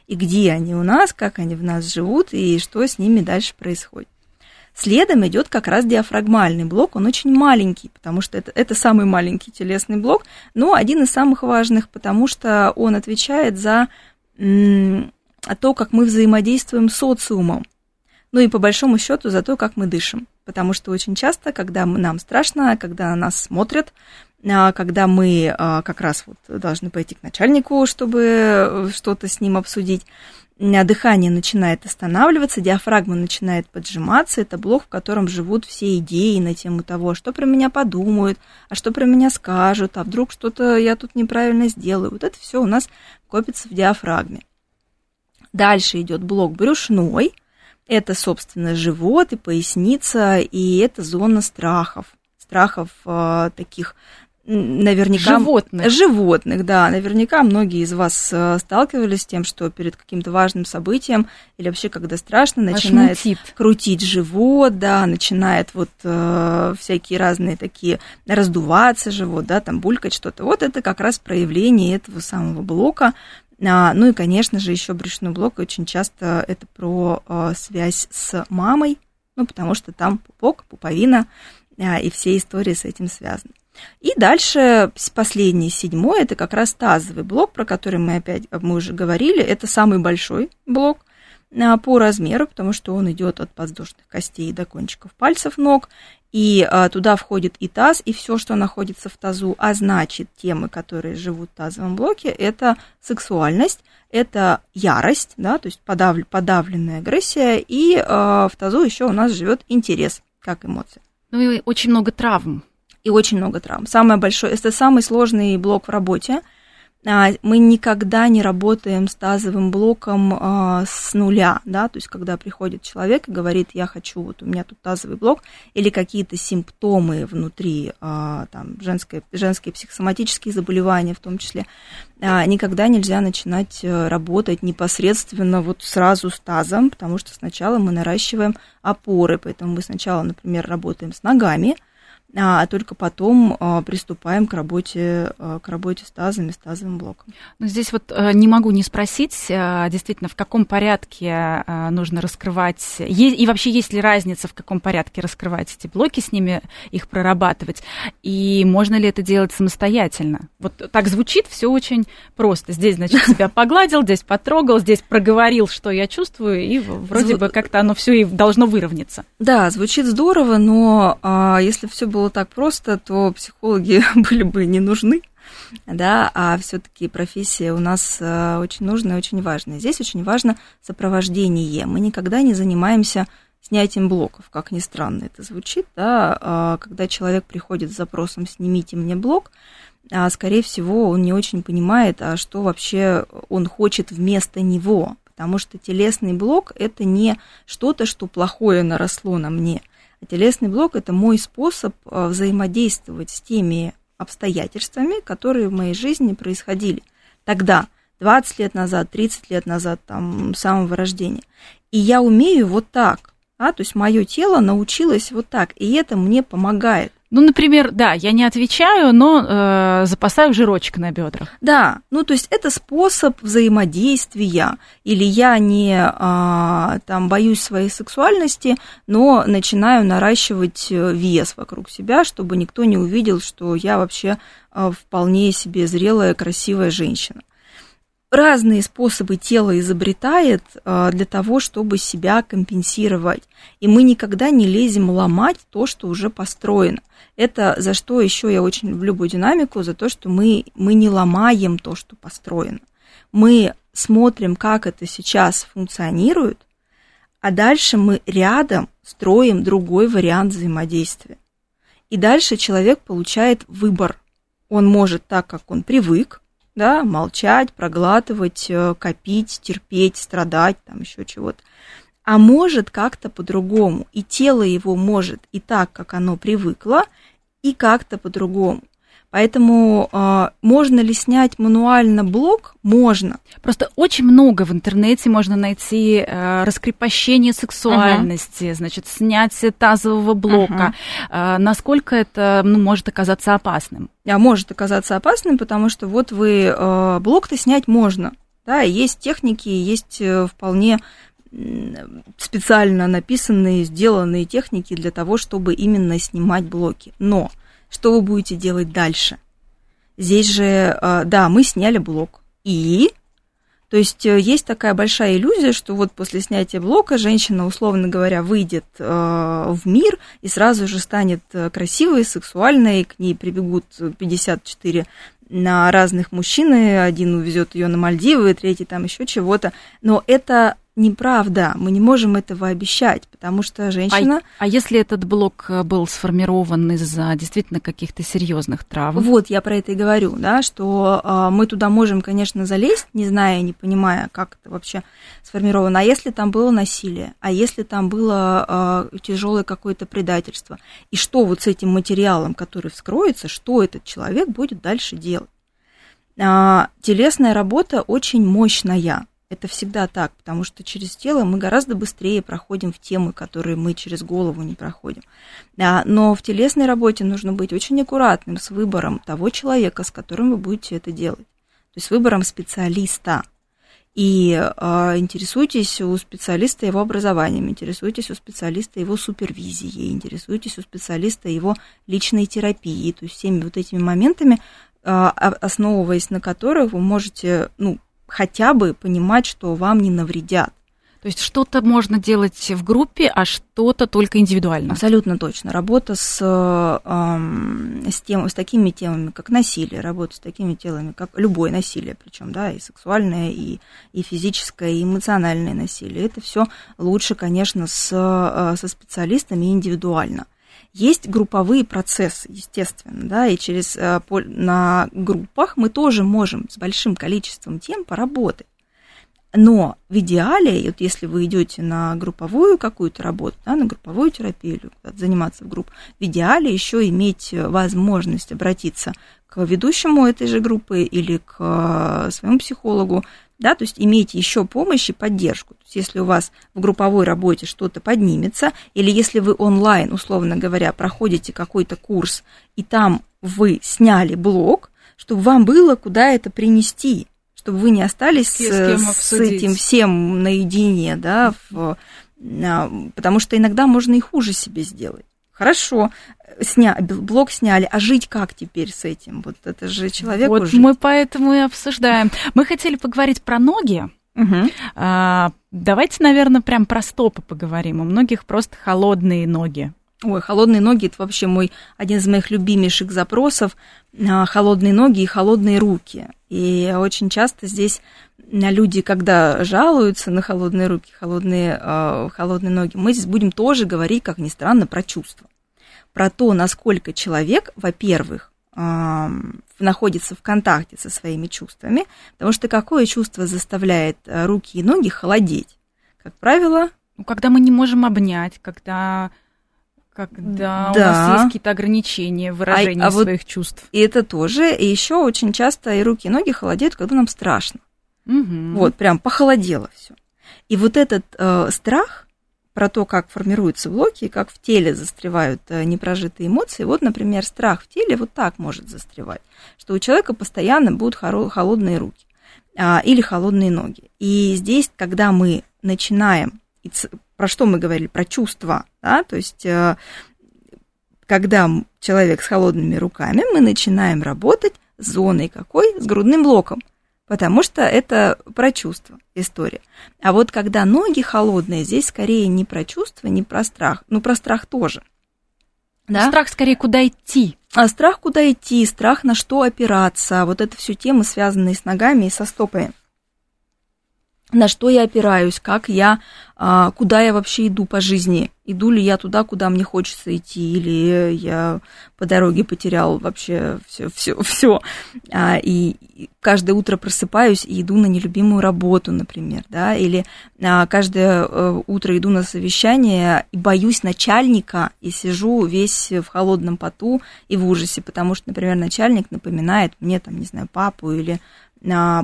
[SPEAKER 2] и где они у нас, как они в нас живут, и что с ними дальше происходит. Следом идет как раз диафрагмальный блок, он очень маленький, потому что это, это самый маленький телесный блок, но один из самых важных, потому что он отвечает за то, как мы взаимодействуем с социумом, ну и по большому счету за то, как мы дышим. Потому что очень часто, когда нам страшно, когда на нас смотрят, а, когда мы а, как раз вот должны пойти к начальнику, чтобы э, что-то с ним обсудить, дыхание начинает останавливаться, диафрагма начинает поджиматься. Это блок, в котором живут все идеи на тему того, что про меня подумают, а что про меня скажут, а вдруг что-то я тут неправильно сделаю. Вот это все у нас копится в диафрагме. Дальше идет блок брюшной. Это, собственно, живот и поясница, и это зона страхов. Страхов э, таких наверняка...
[SPEAKER 1] Животных.
[SPEAKER 2] Животных, да. Наверняка многие из вас э, сталкивались с тем, что перед каким-то важным событием или вообще когда страшно, начинает Аж крутить живот, да, начинает вот э, всякие разные такие раздуваться живот, да, там булькать что-то. Вот это как раз проявление этого самого блока. А, ну и, конечно же, еще брюшной блок очень часто это про э, связь с мамой, ну, потому что там пупок, пуповина, э, и все истории с этим связаны. И дальше последний, седьмой, это как раз тазовый блок, про который мы опять, мы уже говорили, это самый большой блок а, по размеру, потому что он идет от подвздошных костей до кончиков пальцев ног, и а, туда входит и таз, и все, что находится в тазу, а значит, темы, которые живут в тазовом блоке, это сексуальность, это ярость, да, то есть подав, подавленная агрессия, и а, в тазу еще у нас живет интерес, как эмоция.
[SPEAKER 1] Ну и очень много травм
[SPEAKER 2] и очень много травм. Самое большое, это самый сложный блок в работе. А, мы никогда не работаем с тазовым блоком а, с нуля, да, то есть когда приходит человек и говорит, я хочу, вот у меня тут тазовый блок, или какие-то симптомы внутри, а, там, женские, женские психосоматические заболевания в том числе, никогда нельзя начинать э, работать непосредственно вот сразу с тазом, потому что сначала мы наращиваем опоры, поэтому мы сначала, например, работаем с ногами, а, а только потом а, приступаем к работе, а, к работе с тазами, с тазовым блоком.
[SPEAKER 1] Ну, здесь вот э, не могу не спросить, э, действительно, в каком порядке э, нужно раскрывать, и вообще есть ли разница, в каком порядке раскрывать эти блоки, с ними их прорабатывать, и можно ли это делать самостоятельно? Вот так звучит все очень просто. Здесь, значит, себя погладил, здесь потрогал, здесь проговорил, что я чувствую, и вроде бы как-то оно все и должно выровняться.
[SPEAKER 2] Да, звучит здорово, но если все было было так просто, то психологи были бы не нужны, да, а все-таки профессия у нас э, очень нужная, очень важная. Здесь очень важно сопровождение. Мы никогда не занимаемся снятием блоков, как ни странно это звучит, да, а когда человек приходит с запросом «снимите мне блок», а, скорее всего, он не очень понимает, а что вообще он хочет вместо него, потому что телесный блок – это не что-то, что плохое наросло на мне – телесный блок – это мой способ э, взаимодействовать с теми обстоятельствами, которые в моей жизни происходили тогда, 20 лет назад, 30 лет назад, там, самого рождения. И я умею вот так, да, то есть мое тело научилось вот так, и это мне помогает.
[SPEAKER 1] Ну, например, да, я не отвечаю, но э, запасаю жирочек на бедрах.
[SPEAKER 2] Да, ну то есть это способ взаимодействия. Или я не э, там боюсь своей сексуальности, но начинаю наращивать э, вес вокруг себя, чтобы никто не увидел, что я вообще э, вполне себе зрелая, красивая женщина разные способы тело изобретает а, для того, чтобы себя компенсировать. И мы никогда не лезем ломать то, что уже построено. Это за что еще я очень люблю динамику, за то, что мы, мы не ломаем то, что построено. Мы смотрим, как это сейчас функционирует, а дальше мы рядом строим другой вариант взаимодействия. И дальше человек получает выбор. Он может так, как он привык, да, молчать, проглатывать, э, копить, терпеть, страдать, там еще чего-то. А может как-то по-другому. И тело его может и так, как оно привыкло, и как-то по-другому. Поэтому э, можно ли снять мануально блок? Можно.
[SPEAKER 1] Просто очень много в интернете можно найти э, раскрепощение сексуальности, uh-huh. значит, снятие тазового блока. Uh-huh. Э, насколько это ну, может оказаться опасным?
[SPEAKER 2] А может оказаться опасным, потому что вот вы э, блок-то снять можно. Да, есть техники, есть э, вполне специально написанные, сделанные техники для того, чтобы именно снимать блоки. Но что вы будете делать дальше? Здесь же, э, да, мы сняли блок. И то есть э, есть такая большая иллюзия, что вот после снятия блока женщина, условно говоря, выйдет э, в мир и сразу же станет красивой, сексуальной, к ней прибегут 54 на разных мужчин, один увезет ее на Мальдивы, третий там еще чего-то. Но это неправда. Мы не можем этого обещать, потому что женщина...
[SPEAKER 1] А, а если этот блок э, был сформирован из-за действительно каких-то серьезных травм?
[SPEAKER 2] Вот, я про это и говорю, да, что э, мы туда можем, конечно, залезть, не зная, не понимая, как это вообще сформировано. А если там было насилие? А если там было э, тяжелое какое-то предательство? И что вот с этим материалом, который вскроется, что этот человек будет дальше делать? А, телесная работа очень мощная это всегда так, потому что через тело мы гораздо быстрее проходим в темы, которые мы через голову не проходим. Но в телесной работе нужно быть очень аккуратным с выбором того человека, с которым вы будете это делать. То есть выбором специалиста. И э, интересуйтесь у специалиста его образованием, интересуйтесь у специалиста его супервизией, интересуйтесь у специалиста его личной терапией, то есть всеми вот этими моментами, э, основываясь на которых вы можете ну, хотя бы понимать, что вам не навредят.
[SPEAKER 1] То есть что-то можно делать в группе, а что-то только индивидуально.
[SPEAKER 2] Абсолютно точно. Работа с, э, с, тем, с такими темами, как насилие, работа с такими телами, как любое насилие, причем, да, и сексуальное, и, и физическое, и эмоциональное насилие. Это все лучше, конечно, с, э, со специалистами индивидуально. Есть групповые процессы, естественно, да, и через э, на группах мы тоже можем с большим количеством тем поработать. Но в идеале, вот если вы идете на групповую какую-то работу, да, на групповую терапию заниматься в группе, в идеале еще иметь возможность обратиться к ведущему этой же группы или к э, своему психологу, да, то есть имейте еще помощь и поддержку. То есть если у вас в групповой работе что-то поднимется, или если вы онлайн, условно говоря, проходите какой-то курс, и там вы сняли блок, чтобы вам было куда это принести, чтобы вы не остались с, с, этим всем наедине, да, в, потому что иногда можно и хуже себе сделать. Хорошо, сня, блок сняли, а жить как теперь с этим? Вот это же человек.
[SPEAKER 1] Вот
[SPEAKER 2] жить.
[SPEAKER 1] мы поэтому и обсуждаем. Мы хотели поговорить про ноги. Угу. А, давайте, наверное, прям про стопы поговорим. У многих просто холодные ноги.
[SPEAKER 2] Ой, холодные ноги это вообще мой один из моих любимейших запросов. А, холодные ноги и холодные руки. И очень часто здесь люди, когда жалуются на холодные руки, холодные, э, холодные ноги, мы здесь будем тоже говорить, как ни странно, про чувства. Про то, насколько человек, во-первых, находится в контакте со своими чувствами, потому что какое чувство заставляет руки и ноги холодеть? Как правило...
[SPEAKER 1] Ну, когда мы не можем обнять, когда когда да. у нас есть какие-то ограничения в выражении а, а своих вот чувств.
[SPEAKER 2] И это тоже. И еще очень часто и руки, и ноги холодеют, когда нам страшно. Угу. Вот, прям похолодело все. И вот этот э, страх про то, как формируются блоки, как в теле застревают э, непрожитые эмоции. Вот, например, страх в теле вот так может застревать, что у человека постоянно будут холодные руки а, или холодные ноги. И здесь, когда мы начинаем, про что мы говорили, про чувства, да, то есть э, когда человек с холодными руками, мы начинаем работать с зоной какой? С грудным блоком потому что это про чувство история. А вот когда ноги холодные, здесь скорее не про чувство, не про страх, ну про страх тоже.
[SPEAKER 1] Да? Страх скорее куда идти.
[SPEAKER 2] А страх куда идти, страх на что опираться, вот это все темы, связанные с ногами и со стопами. На что я опираюсь, как я, а, куда я вообще иду по жизни, иду ли я туда, куда мне хочется идти, или я по дороге потерял вообще все, все, все, и каждое утро просыпаюсь и иду на нелюбимую работу, например, да, или а, каждое э, утро иду на совещание и боюсь начальника и сижу весь в холодном поту и в ужасе, потому что, например, начальник напоминает мне, там, не знаю, папу или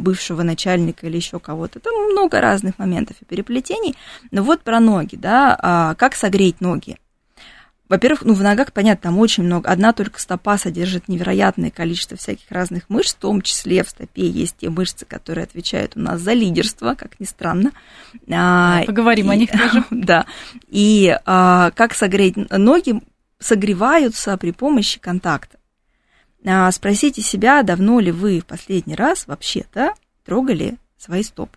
[SPEAKER 2] бывшего начальника или еще кого-то. Там много разных моментов и переплетений. Но вот про ноги, да, а, как согреть ноги. Во-первых, ну, в ногах, понятно, там очень много. Одна только стопа содержит невероятное количество всяких разных мышц, в том числе в стопе есть те мышцы, которые отвечают у нас за лидерство, как ни странно.
[SPEAKER 1] А, поговорим и, о них тоже.
[SPEAKER 2] Да. И а, как согреть ноги? Согреваются при помощи контакта. А, спросите себя, давно ли вы в последний раз вообще-то трогали свои стопы.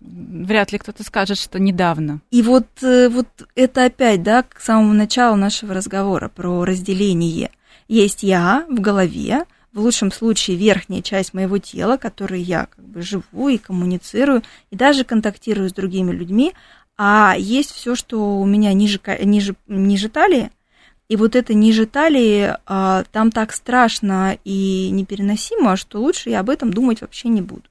[SPEAKER 1] Вряд ли кто-то скажет, что недавно.
[SPEAKER 2] И вот, э, вот это опять, да, к самому началу нашего разговора про разделение. Есть я в голове, в лучшем случае верхняя часть моего тела, которой я как бы живу и коммуницирую, и даже контактирую с другими людьми, а есть все, что у меня ниже, ниже, ниже талии, и вот это ниже талии, а, там так страшно и непереносимо, что лучше я об этом думать вообще не буду.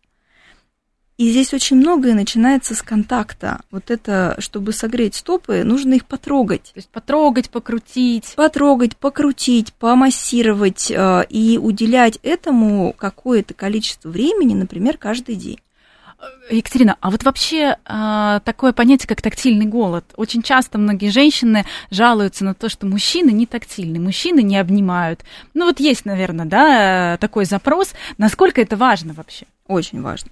[SPEAKER 2] И здесь очень многое начинается с контакта. Вот это, чтобы согреть стопы, нужно их потрогать.
[SPEAKER 1] То есть потрогать, покрутить.
[SPEAKER 2] Потрогать, покрутить, помассировать а, и уделять этому какое-то количество времени, например, каждый день.
[SPEAKER 1] Екатерина, а вот вообще э, такое понятие, как тактильный голод. Очень часто многие женщины жалуются на то, что мужчины не тактильны, мужчины не обнимают. Ну вот есть, наверное, да, такой запрос. Насколько это важно вообще?
[SPEAKER 2] Очень важно.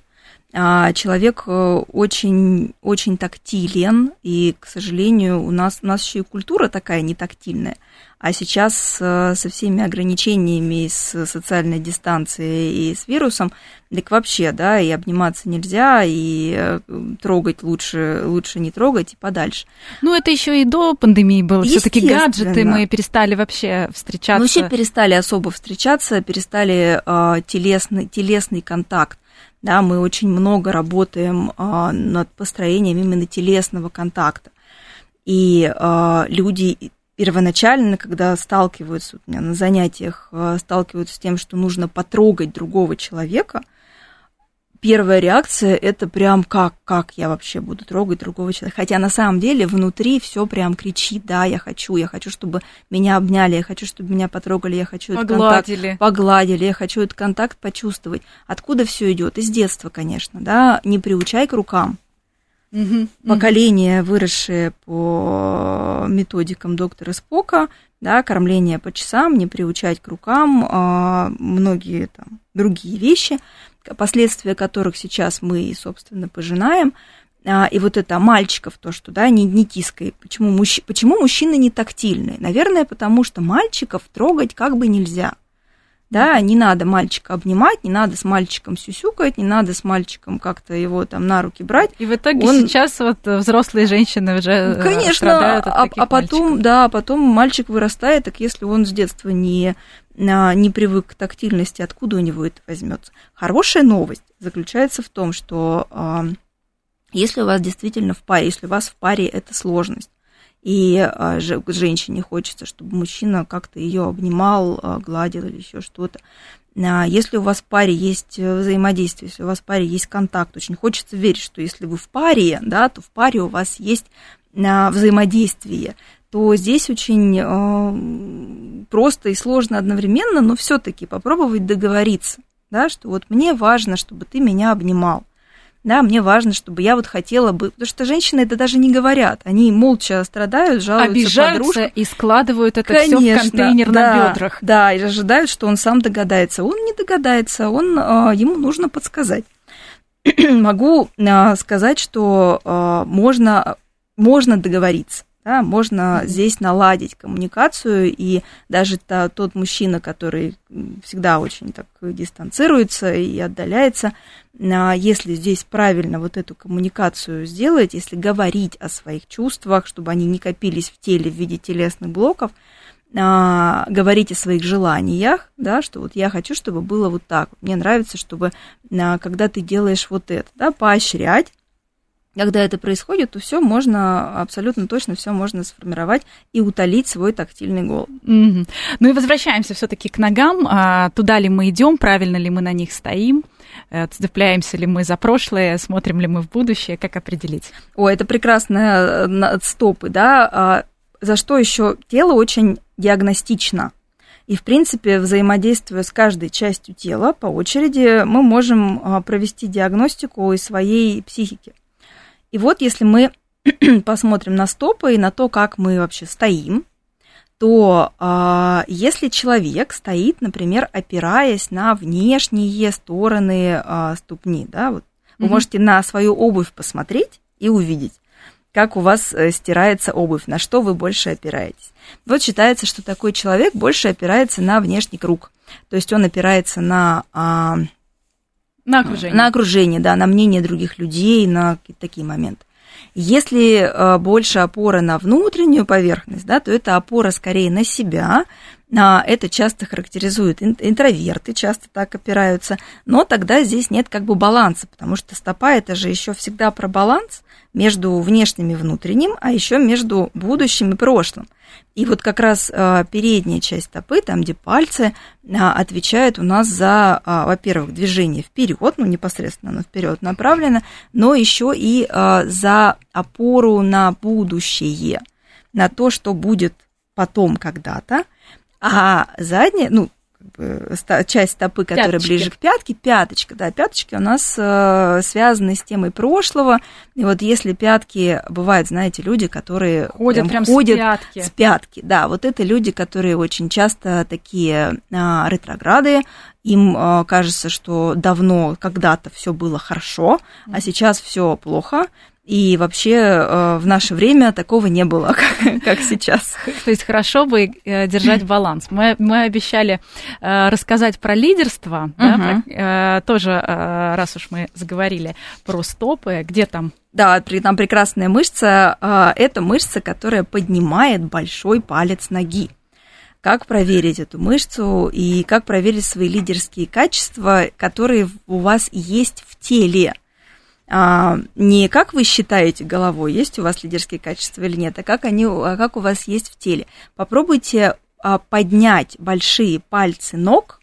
[SPEAKER 2] А, человек э, очень, очень тактилен, и, к сожалению, у нас, у нас еще и культура такая не тактильная. А сейчас э, со всеми ограничениями, с социальной дистанцией и с вирусом, так вообще, да, и обниматься нельзя, и э, трогать лучше, лучше не трогать и подальше.
[SPEAKER 1] Ну, это еще и до пандемии было. Все-таки гаджеты мы перестали вообще встречаться. Мы
[SPEAKER 2] вообще перестали особо встречаться, перестали э, телесный, телесный контакт. Да, мы очень много работаем э, над построением именно телесного контакта. И э, люди первоначально, когда сталкиваются у меня на занятиях, э, сталкиваются с тем, что нужно потрогать другого человека, первая реакция это прям как, как я вообще буду трогать другого человека. Хотя на самом деле внутри все прям кричит, да, я хочу, я хочу, чтобы меня обняли, я хочу, чтобы меня потрогали, я хочу
[SPEAKER 1] погладили.
[SPEAKER 2] этот контакт, погладили, я хочу этот контакт почувствовать. Откуда все идет? Из детства, конечно, да, не приучай к рукам. Угу, Поколение, выросшее по методикам доктора Спока, да, кормление по часам, не приучать к рукам, а, многие там другие вещи, последствия которых сейчас мы, собственно, пожинаем. А, и вот это мальчиков, то, что, да, не, не тискай. Почему, мужч... Почему мужчины не тактильные? Наверное, потому что мальчиков трогать как бы нельзя да, не надо мальчика обнимать, не надо с мальчиком сюсюкать, не надо с мальчиком как-то его там на руки брать.
[SPEAKER 1] И в итоге Он... сейчас вот взрослые женщины уже э,
[SPEAKER 2] Конечно,
[SPEAKER 1] страдают от
[SPEAKER 2] а, а потом,
[SPEAKER 1] мальчиков.
[SPEAKER 2] да, потом мальчик вырастает, так если он с детства не а, не привык к тактильности, откуда у него это возьмется? Хорошая новость заключается в том, что если у вас действительно в паре, если у вас в паре это сложность, и а, женщине хочется, чтобы мужчина как-то ее обнимал, а, гладил или еще что-то. А, если у вас в паре есть э, взаимодействие, если у вас в паре есть контакт, очень хочется верить, что если вы в паре, да, то в паре у вас есть взаимодействие, то здесь очень просто и сложно одновременно, но все-таки попробовать договориться, да, что вот мне важно, чтобы ты меня обнимал да, мне важно, чтобы я вот хотела бы, потому что женщины это даже не говорят, они молча страдают, жалуются
[SPEAKER 1] Обижаются
[SPEAKER 2] подружкам.
[SPEAKER 1] и складывают это все в контейнер да, на бедрах.
[SPEAKER 2] Да, и ожидают, что он сам догадается. Он не догадается, он, а, ему нужно подсказать. Могу а, сказать, что а, можно, можно договориться. Да, можно здесь наладить коммуникацию, и даже та, тот мужчина, который всегда очень так дистанцируется и отдаляется, а, если здесь правильно вот эту коммуникацию сделать, если говорить о своих чувствах, чтобы они не копились в теле в виде телесных блоков, а, говорить о своих желаниях, да, что вот я хочу, чтобы было вот так. Мне нравится, чтобы а, когда ты делаешь вот это, да, поощрять. Когда это происходит, то все можно абсолютно точно все можно сформировать и утолить свой тактильный голод.
[SPEAKER 1] Mm-hmm. Ну и возвращаемся все-таки к ногам. А, туда ли мы идем, правильно ли мы на них стоим? Э, цепляемся ли мы за прошлое, смотрим ли мы в будущее, как определить?
[SPEAKER 2] О, это прекрасные э, стопы, да. А, за что еще тело очень диагностично. И, в принципе, взаимодействуя с каждой частью тела по очереди, мы можем а, провести диагностику и своей психики. И вот если мы посмотрим на стопы и на то, как мы вообще стоим, то э, если человек стоит, например, опираясь на внешние стороны э, ступни, да, вот mm-hmm. вы можете на свою обувь посмотреть и увидеть, как у вас э, стирается обувь, на что вы больше опираетесь. Вот считается, что такой человек больше опирается на внешний круг, то есть он опирается на
[SPEAKER 1] э, на окружение.
[SPEAKER 2] На окружение, да, на мнение других людей, на такие моменты. Если э, больше опора на внутреннюю поверхность, да, то это опора скорее на себя. А, это часто характеризует интроверты, часто так опираются. Но тогда здесь нет как бы баланса, потому что стопа это же еще всегда про баланс между внешним и внутренним, а еще между будущим и прошлым. И вот как раз а, передняя часть стопы, там, где пальцы, а, отвечает у нас за, а, во-первых, движение вперед, ну, непосредственно оно вперед направлено, но еще и за опору на будущее, на то, что будет потом когда-то. А задняя, ну, часть стопы, которая пяточки. ближе к пятке, пяточка, да, пяточки у нас э, связаны с темой прошлого. И вот если пятки, бывают, знаете, люди, которые
[SPEAKER 1] ходят прям,
[SPEAKER 2] прям ходят
[SPEAKER 1] с пятки.
[SPEAKER 2] с пятки, да, вот это люди, которые очень часто такие э, ретрограды, им э, кажется, что давно когда-то все было хорошо, а сейчас все плохо, и вообще э, в наше время такого не было, как, как сейчас.
[SPEAKER 1] То есть хорошо бы э, держать баланс. Мы, мы обещали э, рассказать про лидерство, да, про, тоже, раз уж мы заговорили про стопы, где там
[SPEAKER 2] да, там прекрасная мышца. Это мышца, которая поднимает большой палец ноги. Как проверить эту мышцу и как проверить свои лидерские качества, которые у вас есть в теле? А, не как вы считаете головой, есть у вас лидерские качества или нет, а как, они, а как у вас есть в теле. Попробуйте а, поднять большие пальцы ног,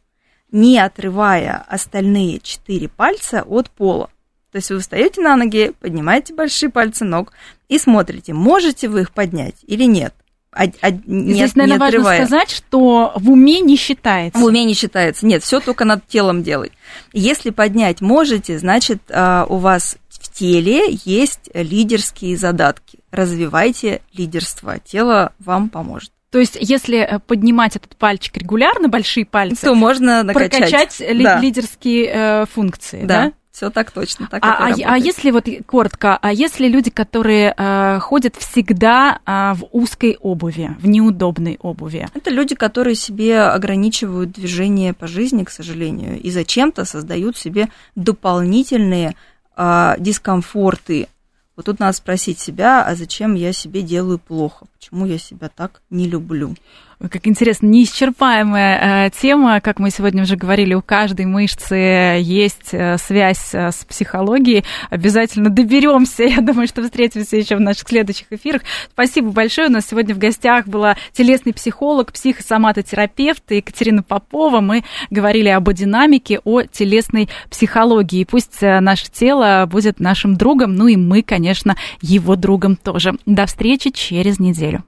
[SPEAKER 2] не отрывая остальные четыре пальца от пола. То есть вы встаете на ноги, поднимаете большие пальцы ног и смотрите, можете вы их поднять или нет.
[SPEAKER 1] А, а, не, Здесь, наверное, не важно сказать, что в уме не считается.
[SPEAKER 2] В уме не считается. Нет, все только над телом делай. Если поднять можете, значит, а, у вас в теле есть лидерские задатки. Развивайте лидерство. Тело вам поможет.
[SPEAKER 1] То есть, если э, поднимать этот пальчик регулярно, большие пальцы,
[SPEAKER 2] то можно накачать.
[SPEAKER 1] прокачать да. лидерские э, функции, да? да?
[SPEAKER 2] Все так точно, так
[SPEAKER 1] а,
[SPEAKER 2] а,
[SPEAKER 1] а если вот коротко, а если люди, которые э, ходят всегда э, в узкой обуви, в неудобной обуви?
[SPEAKER 2] Это люди, которые себе ограничивают движение по жизни, к сожалению, и зачем-то создают себе дополнительные э, дискомфорты. Вот тут надо спросить себя, а зачем я себе делаю плохо? Почему я себя так не люблю?
[SPEAKER 1] Как интересно, неисчерпаемая э, тема, как мы сегодня уже говорили, у каждой мышцы есть э, связь э, с психологией. Обязательно доберемся. Я думаю, что встретимся еще в наших следующих эфирах. Спасибо большое. У нас сегодня в гостях была телесный психолог, психосоматотерапевт Екатерина Попова. Мы говорили об динамике, о телесной психологии. Пусть наше тело будет нашим другом, ну и мы, конечно, его другом тоже. До встречи через неделю.